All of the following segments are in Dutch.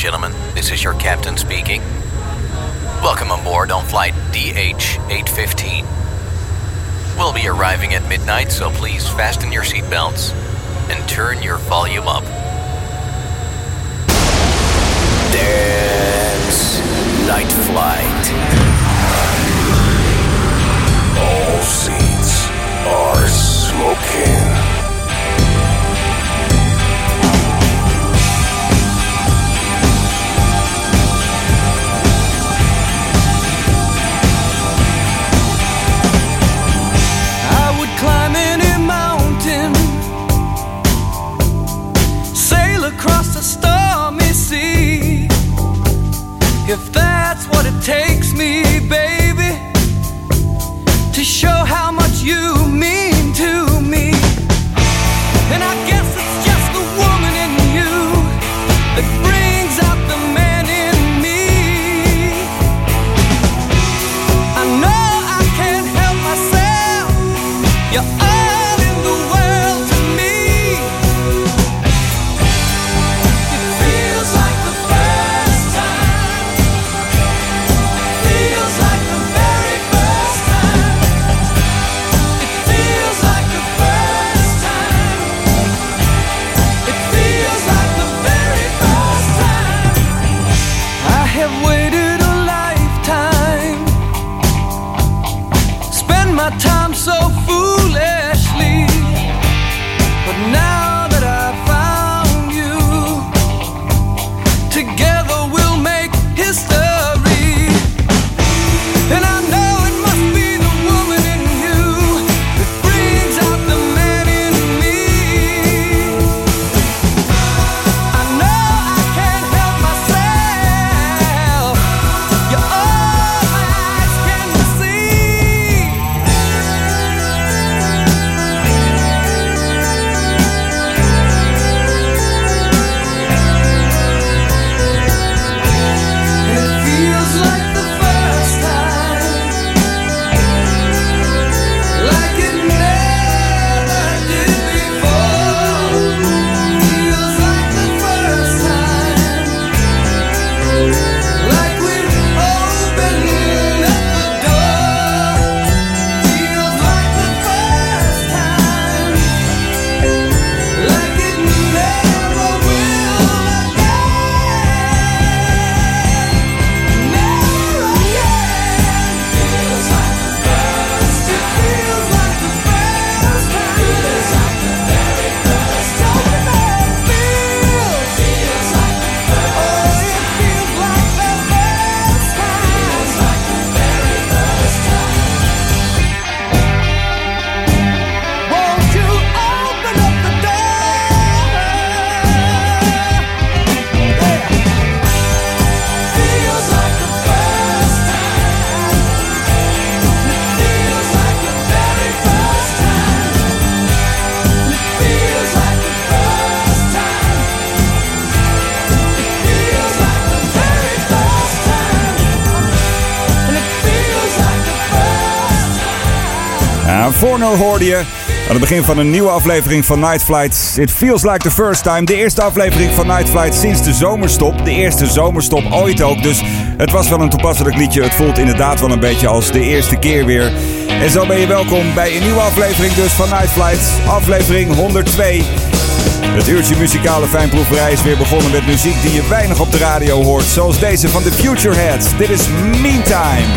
gentlemen. This is your captain speaking. Welcome aboard on flight DH 815. We'll be arriving at midnight, so please fasten your seatbelts and turn your volume up. Dance Night Flight. All seats are smoking. if that daarna. Forno hoorde je aan het begin van een nieuwe aflevering van Night Flight. It feels like the first time. De eerste aflevering van Night Flight sinds de zomerstop. De eerste zomerstop ooit ook. Dus het was wel een toepasselijk liedje. Het voelt inderdaad wel een beetje als de eerste keer weer. En zo ben je welkom bij een nieuwe aflevering dus van Night Flight. Aflevering 102. Het uurtje muzikale fijnproeverij is weer begonnen met muziek die je weinig op de radio hoort. Zoals deze van The Future Heads. Dit is Meantime.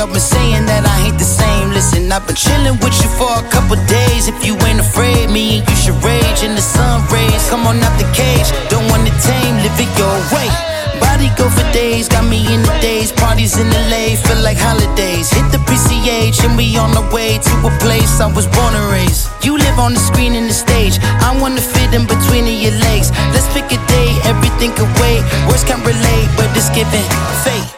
All been saying that I ain't the same. Listen, I've been chilling with you for a couple days. If you ain't afraid, me and you should rage in the sun rays. Come on out the cage. Don't want to tame, live it your way. Body go for days, got me in the days. Parties in LA, feel like holidays. Hit the PCH and we on the way to a place I was born and raised. You live on the screen and the stage. I wanna fit in between your legs. Let's pick a day, everything can wait. Words can't relate, but it's giving fate.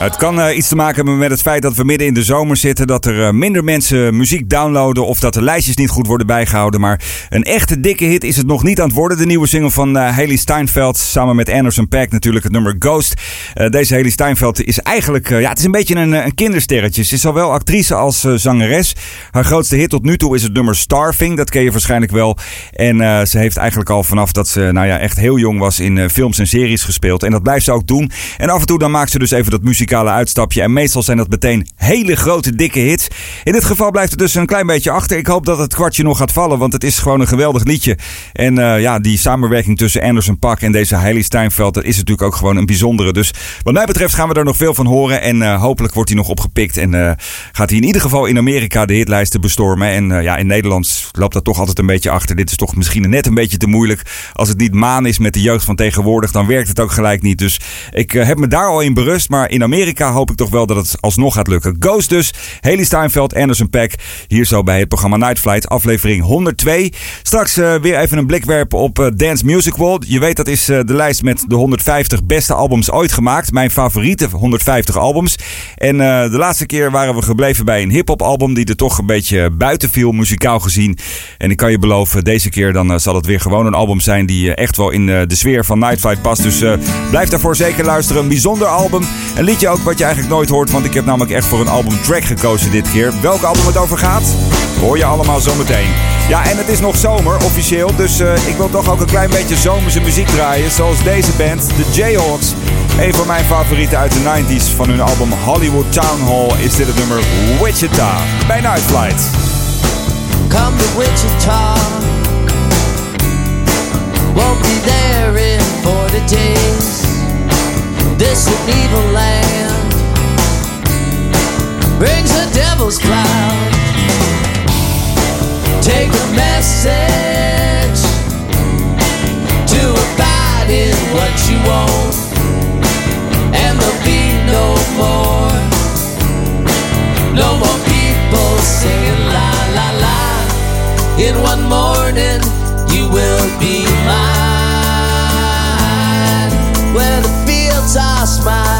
A kan eh, iets te maken hebben met het feit dat we midden in de zomer zitten. Dat er eh, minder mensen muziek downloaden. Of dat de lijstjes niet goed worden bijgehouden. Maar een echte dikke hit is het nog niet aan het worden. De nieuwe single van eh, Haley Steinfeld. Samen met Anderson Paak natuurlijk het nummer Ghost. Deze Haley Steinfeld is eigenlijk. ja, het is een beetje een, een kindersterretje. Ze is zowel actrice als zangeres. Haar grootste hit tot nu toe is het nummer Starving. Dat ken je waarschijnlijk wel. En ze heeft eigenlijk al vanaf dat ze nou ja, echt heel jong was in films en series gespeeld. En dat blijft ze ook doen. En af en toe dan maakt ze dus even dat muzikale uitstapje. En meestal zijn dat meteen hele grote, dikke hits. In dit geval blijft het dus een klein beetje achter. Ik hoop dat het kwartje nog gaat vallen, want het is gewoon een geweldig liedje. En eh, ja, die samenwerking tussen Anderson Paak en deze Hailey Steinfeld, dat is natuurlijk ook gewoon een bijzondere. Dus wat mij betreft gaan we er nog veel van horen. En eh, hopelijk wordt hij nog opgepikt. En eh, gaat hij in ieder geval in Amerika de hitlijsten bestormen. En ja, in Nederland loopt dat toch altijd een beetje achter. Dit is toch misschien net een beetje te moeilijk. Als het niet maan is met de jeugd van tegenwoordig, dan werkt het ook gelijk niet. Dus ik heb me daar al in berust. Maar in Amerika hoop ik toch wel dat het alsnog gaat lukken. Ghost dus, Haley Steinfeld, Anderson Pack. Hier zo bij het programma Night Flight, aflevering 102. Straks eh, weer even een blik werpen op eh, Dance Music World. Je weet dat is eh, de lijst met de 150 beste albums ooit gemaakt. Mijn favoriete 150 albums. En de laatste keer waren we gebleven bij een hip-hop album die er toch een beetje buiten viel, muzikaal gezien. En ik kan je beloven, deze keer dan zal het weer gewoon een album zijn die echt wel in de sfeer van Night Flight past. Dus blijf daarvoor zeker luisteren. Een bijzonder album. Een liedje ook wat je eigenlijk nooit hoort, want ik heb namelijk echt voor een albumtrack gekozen dit keer. Welk album het over gaat, hoor je allemaal zometeen. Ja, en het is nog zomer, officieel. Dus eh, ik wil toch ook een klein beetje zomerse muziek draaien. Zoals deze band, de Jayhawks. Een van mijn favorieten uit de 90s. Van hun album Hollywood Town Hall is dit het nummer Wichita. Bij Night Flight. Come to Wichita. Won't be there in 40 days. This evil land brings the devil's cloud. Take a message to abide in what you want, and there'll be no more, no more people singing la la la. In one morning, you will be mine, where the fields are smiling.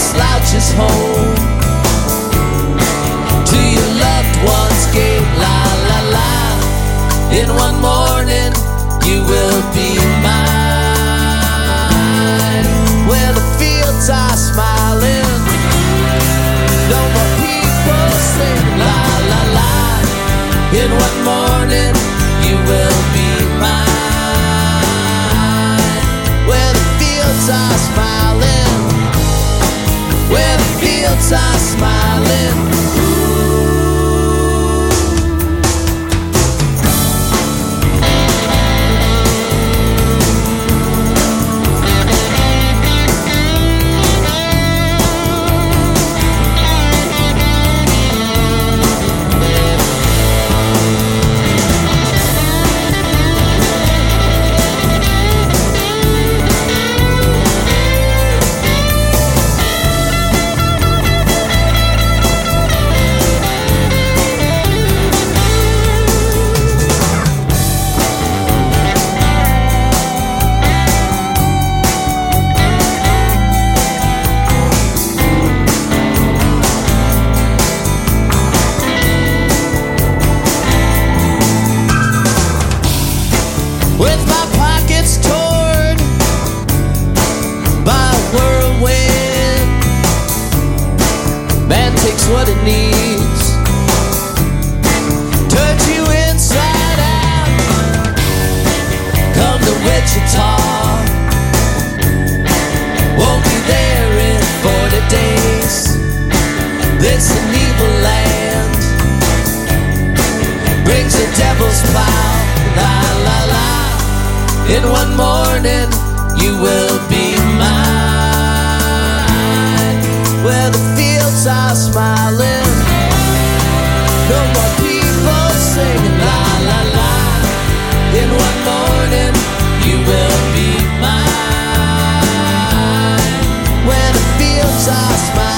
slouches home. are smiling. morning you will be mine. Where the fields are smiling, no more people sing la la la. In one morning you will be mine. Where the fields are smiling.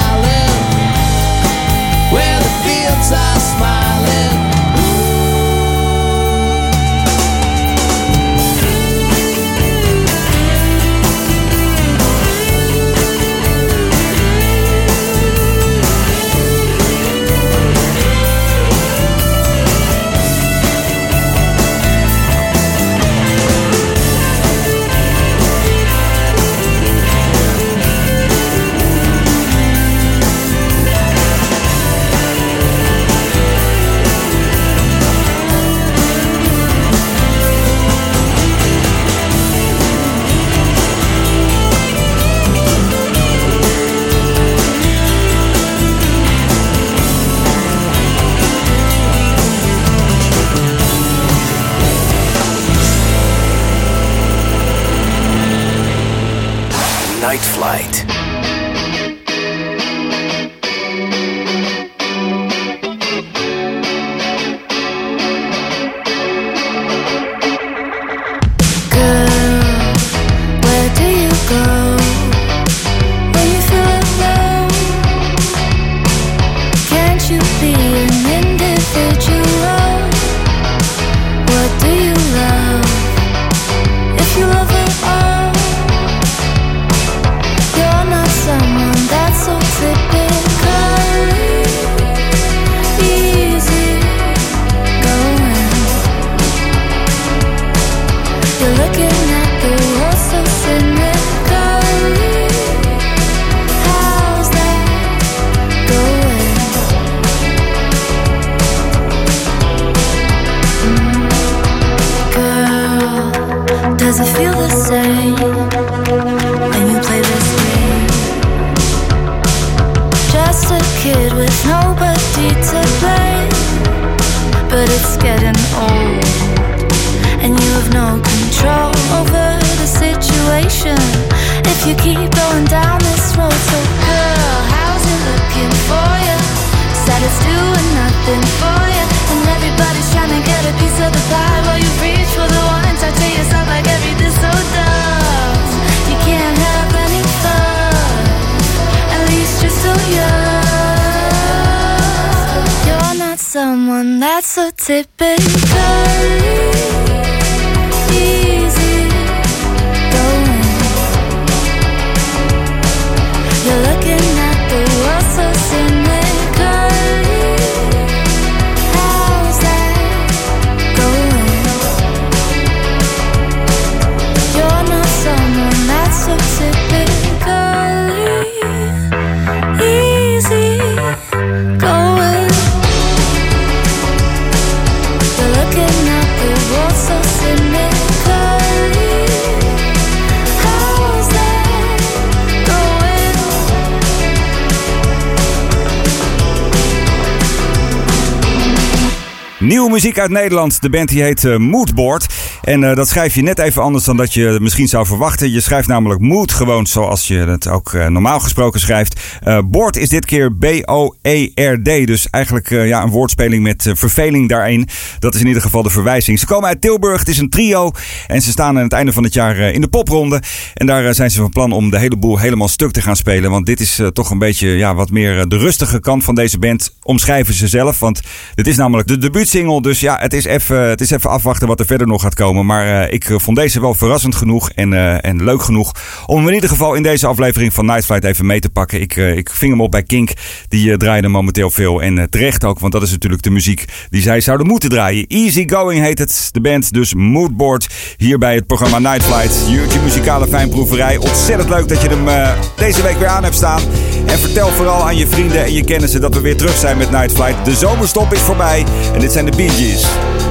Muziek uit Nederland. De band die heet eh, Moodboard. En eh, dat schrijf je net even anders dan dat je misschien zou verwachten. Je schrijft namelijk mood gewoon zoals je het ook eh, normaal gesproken schrijft. Board is dit keer B-O-E-R-D. Dus eigenlijk ja, een woordspeling met verveling daarin. Dat is in ieder geval de verwijzing. Ze komen uit Tilburg. Het is een trio. En ze staan aan het einde van het jaar in de popronde. En daar zijn ze van plan om de hele boel helemaal stuk te gaan spelen. Want dit is toch een beetje ja, wat meer de rustige kant van deze band. Omschrijven ze zelf. Want dit is namelijk de debuutsingle. Dus ja, het is even, het is even afwachten wat er verder nog gaat komen. Maar eh, ik eh, vond deze wel verrassend genoeg en, eh, en leuk genoeg. Om hem in ieder geval in deze aflevering van Night Flight even mee te pakken. Ik, ik ving hem op bij Kink. Die draaide momenteel veel. En terecht ook, want dat is natuurlijk de muziek die zij zouden moeten draaien. Easy Going heet het. De band dus Moodboard. Hier bij het programma Night Flight. Jeurtje muzikale fijnproeverij. Ontzettend leuk dat je hem deze week weer aan hebt staan. En vertel vooral aan je vrienden en je kennissen dat we weer terug zijn met Night Flight. De zomerstop is voorbij. En dit zijn de Bides.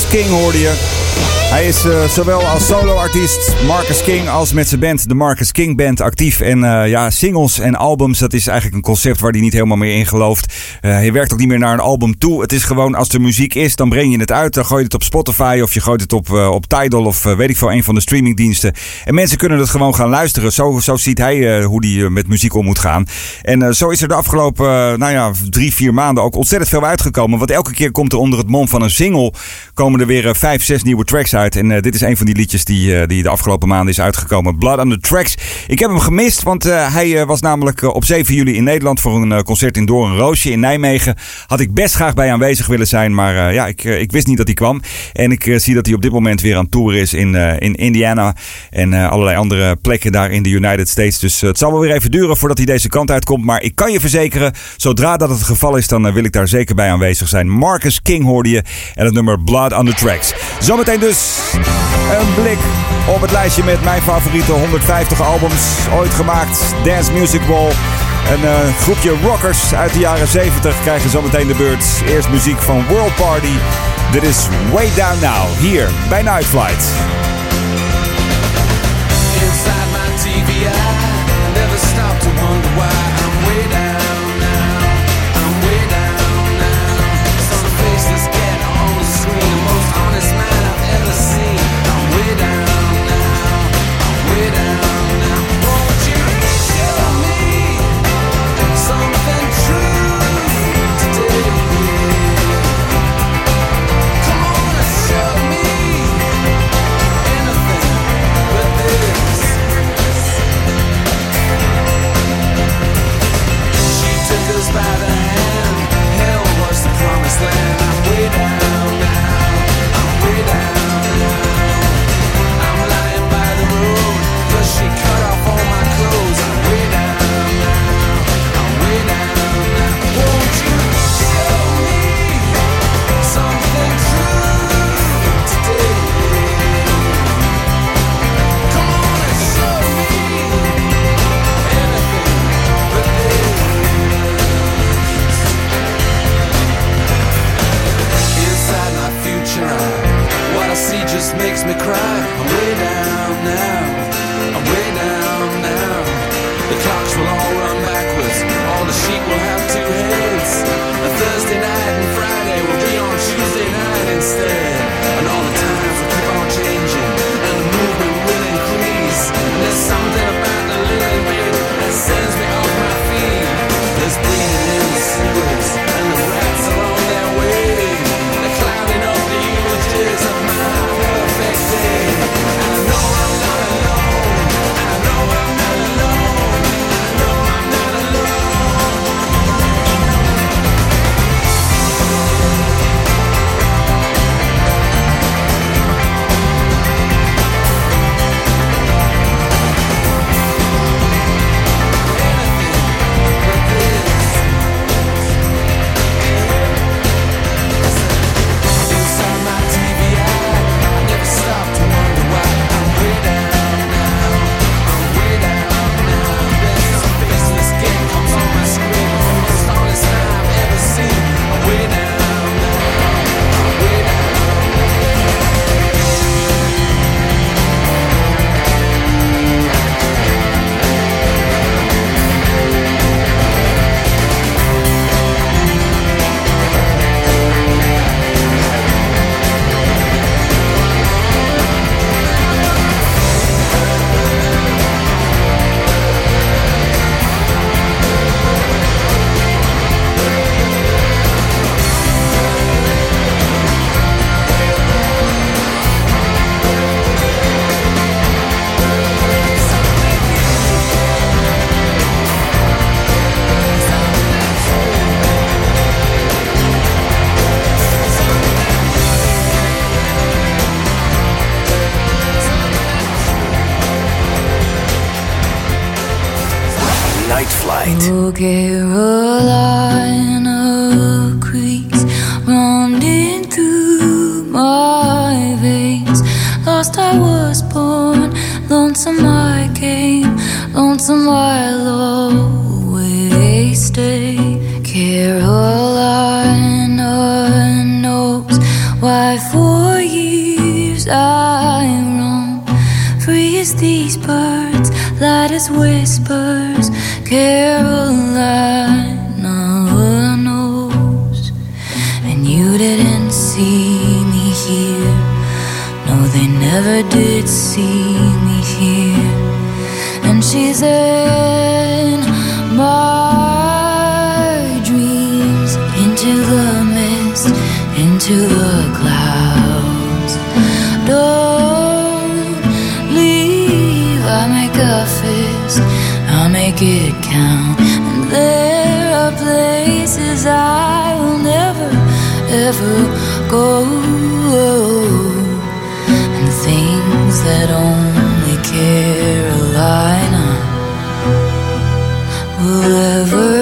King hoorde je. Eh, zowel als solo-artiest Marcus King als met zijn band, de Marcus King Band, actief. En eh, ja, singles en albums, dat is eigenlijk een concept waar hij niet helemaal meer in gelooft. Eh, hij werkt ook niet meer naar een album toe. Het is gewoon, als er muziek is, dan breng je het uit. Dan gooi je het op Spotify of je gooit het op, op Tidal of weet ik veel, een van de streamingdiensten. En mensen kunnen het gewoon gaan luisteren. Zo, zo ziet hij hoe hij met muziek om moet gaan. En zo is er de afgelopen, nou ja, drie, vier maanden ook ontzettend veel uitgekomen. Want elke keer komt er onder het mom van een single, komen er weer vijf, zes nieuwe tracks uit. En eh, dit is een van die liedjes die, eh, die de afgelopen maanden is uitgekomen. Blood on the Tracks. Ik heb hem gemist, want eh, hij was namelijk op 7 juli in Nederland voor een concert in Door een Roosje in Nijmegen. Had ik best graag bij aanwezig willen zijn, maar ja, ik, ik wist niet dat hij kwam. En ik zie dat hij op dit moment weer aan tour is in, in Indiana en allerlei andere plekken daar in de United States. Dus het zal wel weer even duren voordat hij deze kant uitkomt. Maar ik kan je verzekeren, zodra dat het geval is, dan wil ik daar zeker bij aanwezig zijn. Marcus King hoorde je en het nummer Blood on the Tracks. Zometeen dus een blik op het lijstje met mijn favoriete 150 albums ooit gemaakt. Dance Music Wall. Een eh, groepje rockers uit de jaren 70 krijgen zometeen de beurt. Eerst muziek van World Party. Dit is Way Down Now, hier bij Night Flight. I make a fist, I make it count. And there are places I will never, ever go and things that only Carolina will ever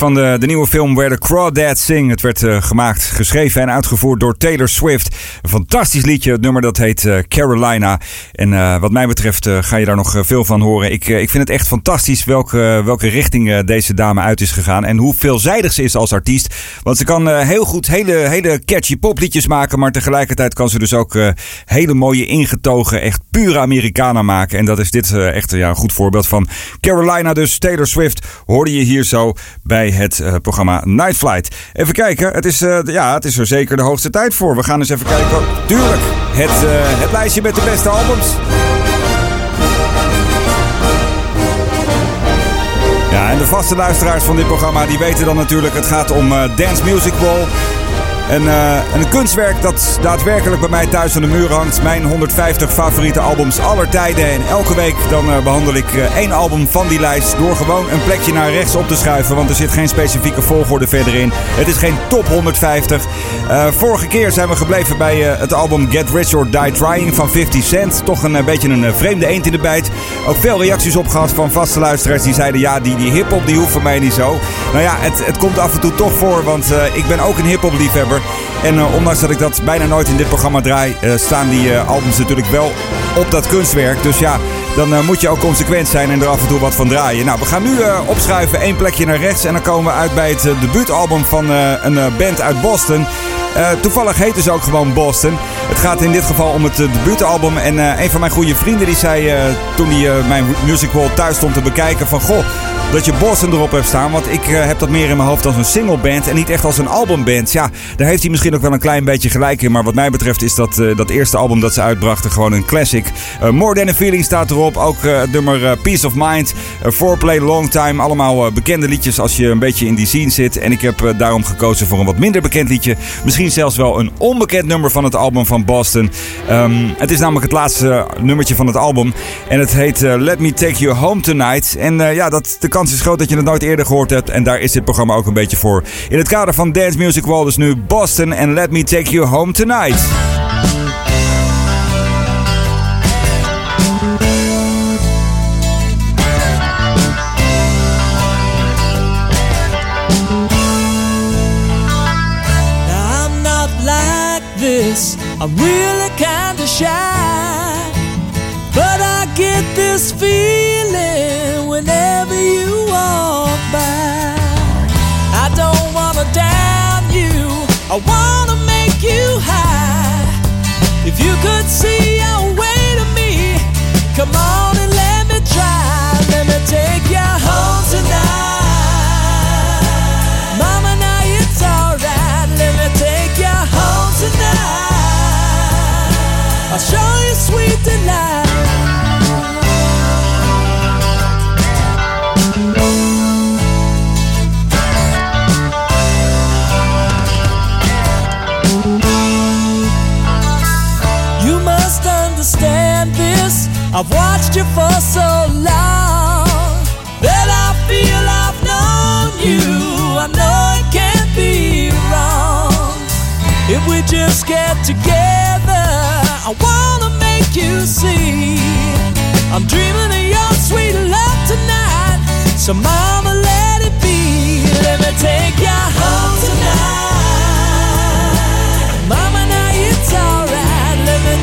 van de, de nieuwe film Where the Crawdads Sing. Het werd eh, gemaakt, geschreven en uitgevoerd door Taylor Swift. Een fantastisch liedje. Het nummer dat heet eh, Carolina. En eh, wat mij betreft ga je daar nog veel van horen. Ik, ik vind het echt fantastisch welke, welke richting deze dame uit is gegaan. En hoe veelzijdig ze is als artiest. Want ze kan heel goed hele, hele catchy popliedjes maken. Maar tegelijkertijd kan ze dus ook hele mooie ingetogen, echt pure Americana maken. En dat is dit echt ja, een goed voorbeeld van. Carolina dus, Taylor Swift hoorde je hier zo bij het eh, programma Night Flight. Even kijken, het is, eh, ja, het is er zeker de hoogste tijd voor. We gaan eens even kijken. Tuurlijk, het, eh, het lijstje met de beste albums. Ja, en de vaste luisteraars van dit programma die weten dan natuurlijk, het gaat om Dance Music Wall. Een, eh, een kunstwerk dat daadwerkelijk bij mij thuis aan de muur hangt. Mijn 150 favoriete albums aller tijden. En elke week dan eh, behandel ik eh, één album van die lijst door gewoon een plekje naar rechts op te schuiven. Want er zit geen specifieke volgorde verder in. Het is geen top 150. Eh, vorige keer zijn we gebleven bij het album Get Rich or Die Trying van 50 Cent. Toch een beetje een vreemde eend in de bijt. Ook veel reacties op gehad van vaste luisteraars die zeiden... ja, die, die hip-hop die hoeft voor mij niet zo. Nou ja, het, het komt af en toe toch voor, want ik ben ook een hip-hop liefhebber. En eh, ondanks dat ik dat bijna nooit in dit programma draai, eh, staan die eh, albums natuurlijk wel op dat kunstwerk. Dus ja, dan moet je ook consequent zijn en er af en toe wat van draaien. Nou, we gaan nu opschuiven, één plekje naar rechts. En dan komen we uit bij het debuutalbum van een band uit Boston. Eh, toevallig heet ze ook gewoon Boston. Het gaat in dit geval om het eh, debuutalbum. En eh, een van mijn goede vrienden die zei toen hij mijn Music Wall thuis stond te bekijken van... Goh, dat je Boston erop hebt staan. Want ik heb dat meer in mijn hoofd als een singleband en niet echt als een albumband. Ja, daar heeft hij misschien ook wel een klein beetje gelijk in. Maar wat mij betreft is dat, dat eerste album dat ze uitbrachten gewoon een classic. More Than a Feeling staat erop. Ook het nummer Peace of Mind. Foreplay Long Time. Allemaal bekende liedjes als je een beetje in die scene zit. En ik heb daarom gekozen voor een wat minder bekend liedje. Misschien zelfs wel een onbekend nummer van het album van Boston. Ehm, het is namelijk het laatste nummertje van het album. En het heet eh, Let Me Take You Home Tonight. En eh, ja, dat, de kans is groot dat je het nooit eerder gehoord hebt. En daar is dit programma ook een beetje voor. In het kader van Dance Music Wall dus nu Boston en Let Me Take You Home Tonight. I'm really kinda shy. But I get this feeling I'll show you sweet delight. You must understand this. I've watched you for so long that I feel I've known you. I know it can't be wrong. If we just get together, see. I'm dreaming of your sweet love tonight. So, mama, let it be. Let me take you home tonight. Mama, now it's alright. Let me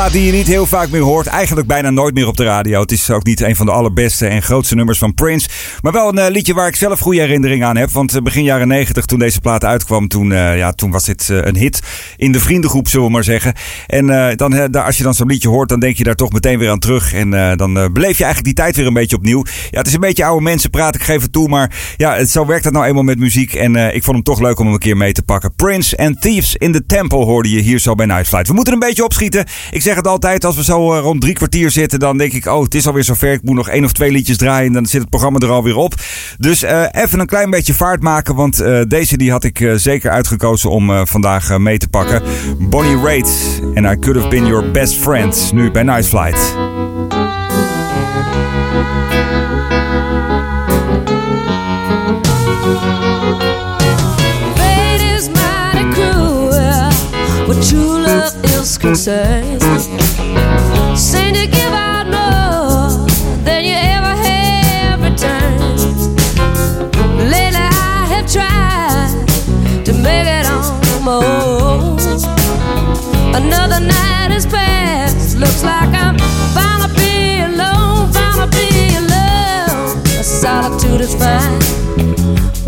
plaat die je niet heel vaak meer hoort. Eigenlijk bijna nooit meer op de radio. Het is ook niet een van de allerbeste en grootste nummers van Prince. Maar wel een eh, liedje waar ik zelf goede herinneringen aan heb. Want eh, begin jaren 90, toen deze plaat uitkwam, toen, eh, ja, toen was dit een hit in de vriendengroep, zullen we maar zeggen. En dan, als je dan zo'n liedje hoort, dan denk je daar toch meteen weer aan terug. En dan beleef je eigenlijk die tijd weer een beetje opnieuw. Ja, het is een beetje oude mensen praten, ik geef het toe. Maar ja, zo werkt dat nou eenmaal met muziek. En ik vond hem toch leuk om hem een keer mee te pakken. Prince and Thieves in the Temple hoorde je hier zo bij Night Flight. We moeten een beetje opschieten. Ik zeg het altijd, als we zo rond drie kwartier zitten, dan denk ik, oh, het is alweer zover. Ik moet nog één of twee liedjes draaien en dan zit het programma er alweer Dus eh, even een klein beetje vaart maken, want eh, deze die had ik eh, zeker uitgekozen om vandaag mee te pakken. Bonnie Raitt en I Could Have Been Your Best Friend, nu bij Night Flight.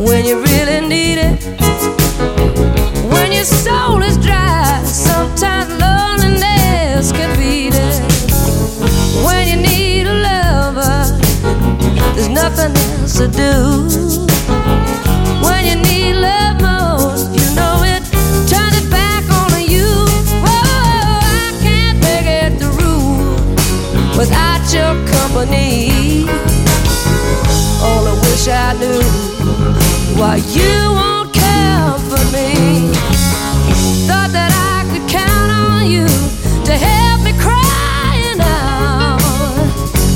when you really need it. When your soul is dry, sometimes loneliness can beat it. When you need a lover, there's nothing else to do. When you need love most, you know it. Turn it back on you. Oh, I can't make it the without your company. All I wish I knew why you won't care for me. Thought that I could count on you to help me out.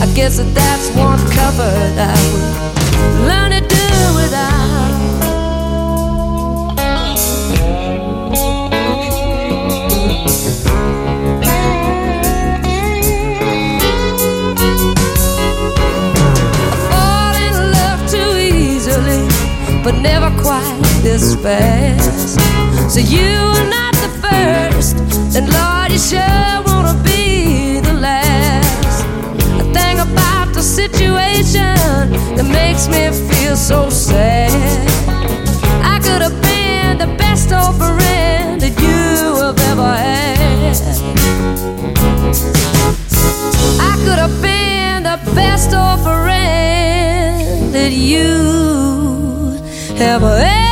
I guess that that's one comfort I would learn to do without. But never quite this fast. So you are not the first, and Lord, you sure wanna be the last. A thing about the situation that makes me feel so sad. I could have been the best old friend that you have ever had. I could have been the best old friend that you ever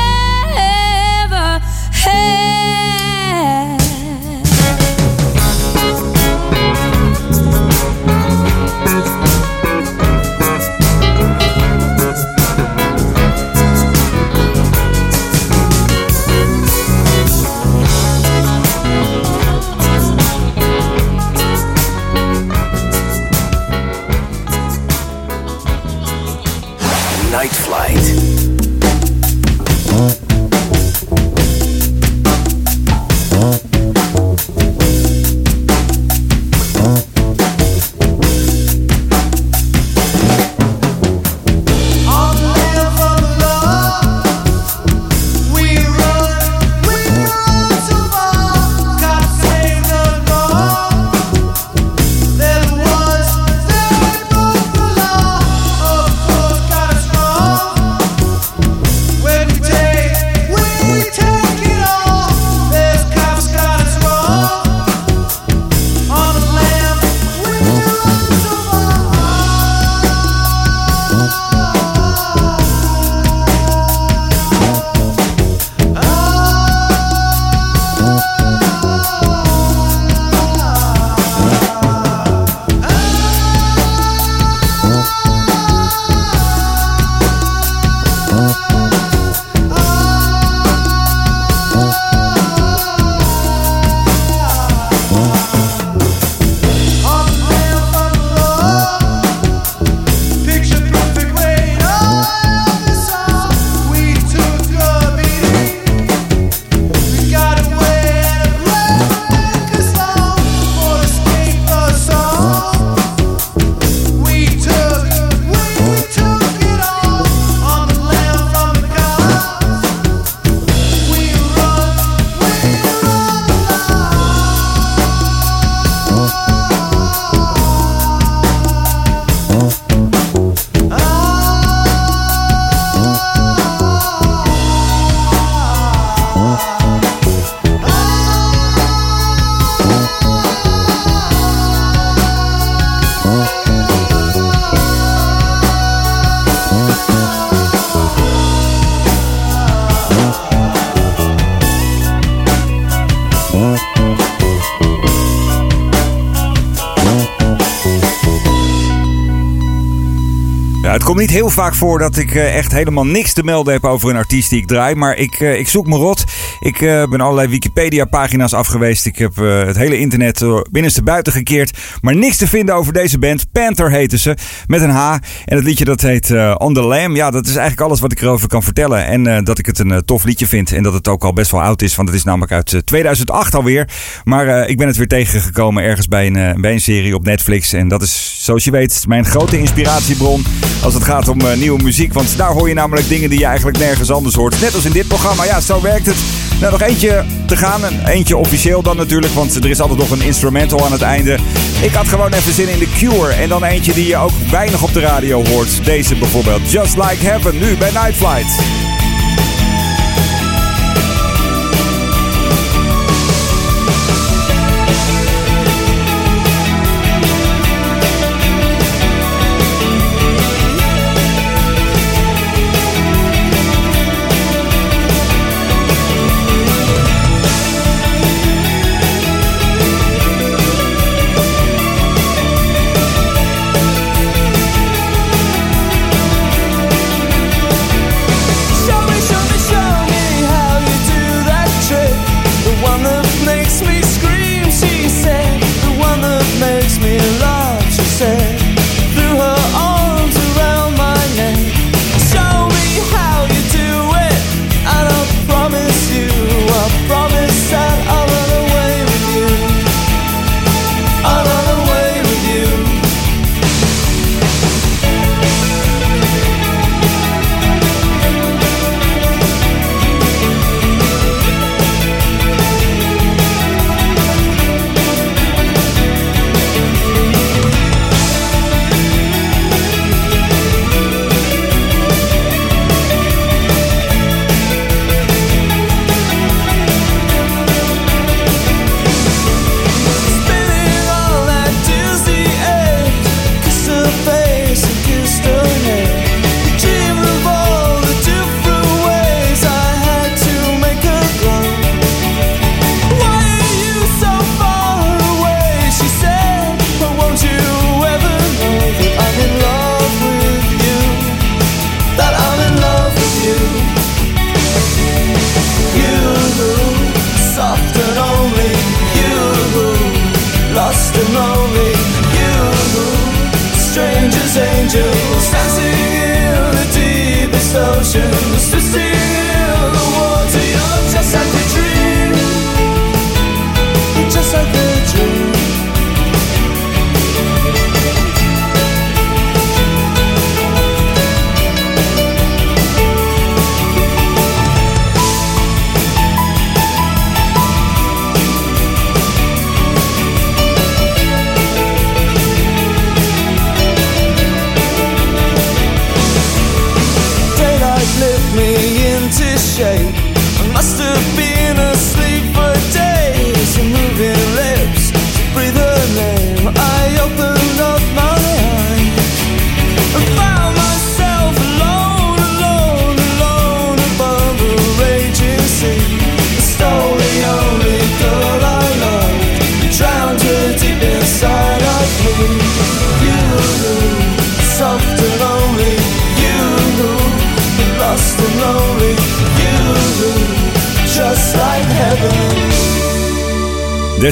komt niet heel vaak voor dat ik eh, echt helemaal niks te melden heb over een artiest die ik draai. Maar ik, eh, ik zoek me rot. Ik eh, ben allerlei Wikipedia-pagina's afgeweest. Ik heb eh, het hele internet eh, binnenste buiten gekeerd. Maar niks te vinden over deze band. Panther heten ze. Met een H. En het liedje dat heet On The Lamb. Ja, dat is eigenlijk alles wat ik erover kan vertellen. En dat ik het een tof liedje vind. En dat het ook al best wel oud is. Want het is namelijk uit eh, 2008 alweer. Maar ik ben het weer tegengekomen ergens bij een, bij een serie op Netflix. En dat is, zoals je weet, mijn grote inspiratiebron. Als het gaat om nieuwe muziek. Want daar hoor je namelijk dingen die je eigenlijk nergens anders hoort. Net als in dit programma. Ja, zo werkt het. Nou, nog eentje te gaan. En eentje officieel dan natuurlijk. Want er is altijd nog een instrumental aan het einde. Ik had gewoon even zin in The Cure. En dan eentje die je ook weinig op de radio hoort. Deze bijvoorbeeld. Just Like Heaven. Nu bij Night Flight.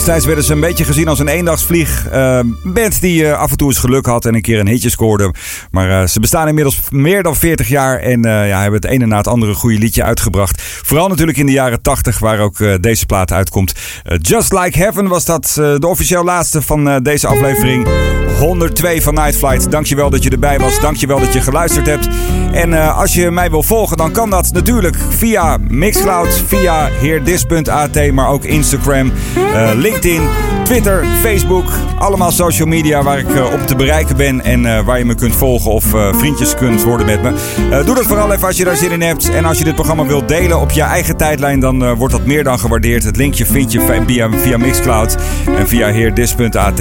Destijds werden ze een beetje gezien als een eendagsvlieg. eh, band die eh, af en toe eens geluk had en een keer een hitje scoorde. Maar eh, ze bestaan inmiddels meer dan 40 jaar en eh, ja, hebben het ene na het andere goede liedje uitgebracht. Vooral natuurlijk in de jaren 80, waar ook deze plaat uitkomt. Just Like Heaven was dat de officieel laatste van deze aflevering. 102 van Night Flight. Dankjewel dat je erbij was. Dankjewel dat je geluisterd hebt. En als je mij wil volgen, dan kan dat natuurlijk via Mixcloud, via heerdis.at, maar ook Instagram, LinkedIn, Twitter, Facebook. Allemaal social media waar ik eh, op te bereiken ben en eh, waar je me kunt volgen of eh, vriendjes kunt worden met me. Doe dat vooral even als je daar zin in hebt. En als je dit programma wilt delen op je eigen tijdlijn, dan wordt dat meer dan gewaardeerd. Het linkje vind je via, via Mixcloud en via heerdis.at.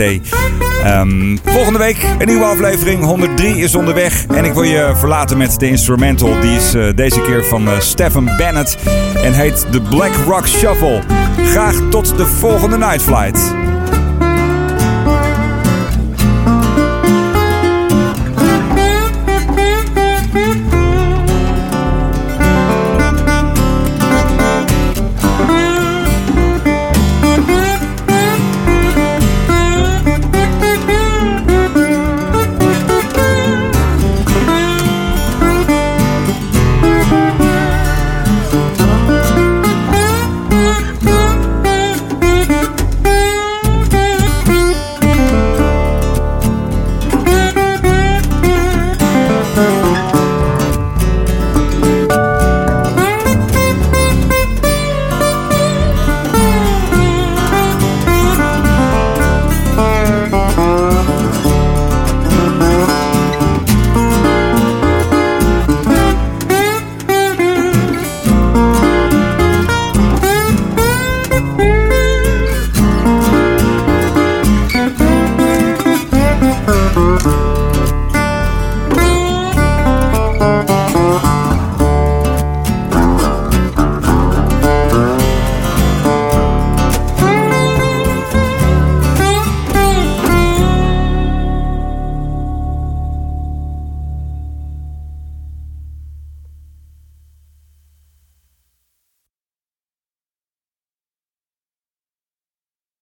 Ehm, volgende week een nieuwe aflevering. 103 is onderweg. En ik wil je verlaten met de instrumental. Die is deze keer van eh, Stephen Bennett. En heet The Black Rock Shuffle. Graag tot de volgende Night Flight.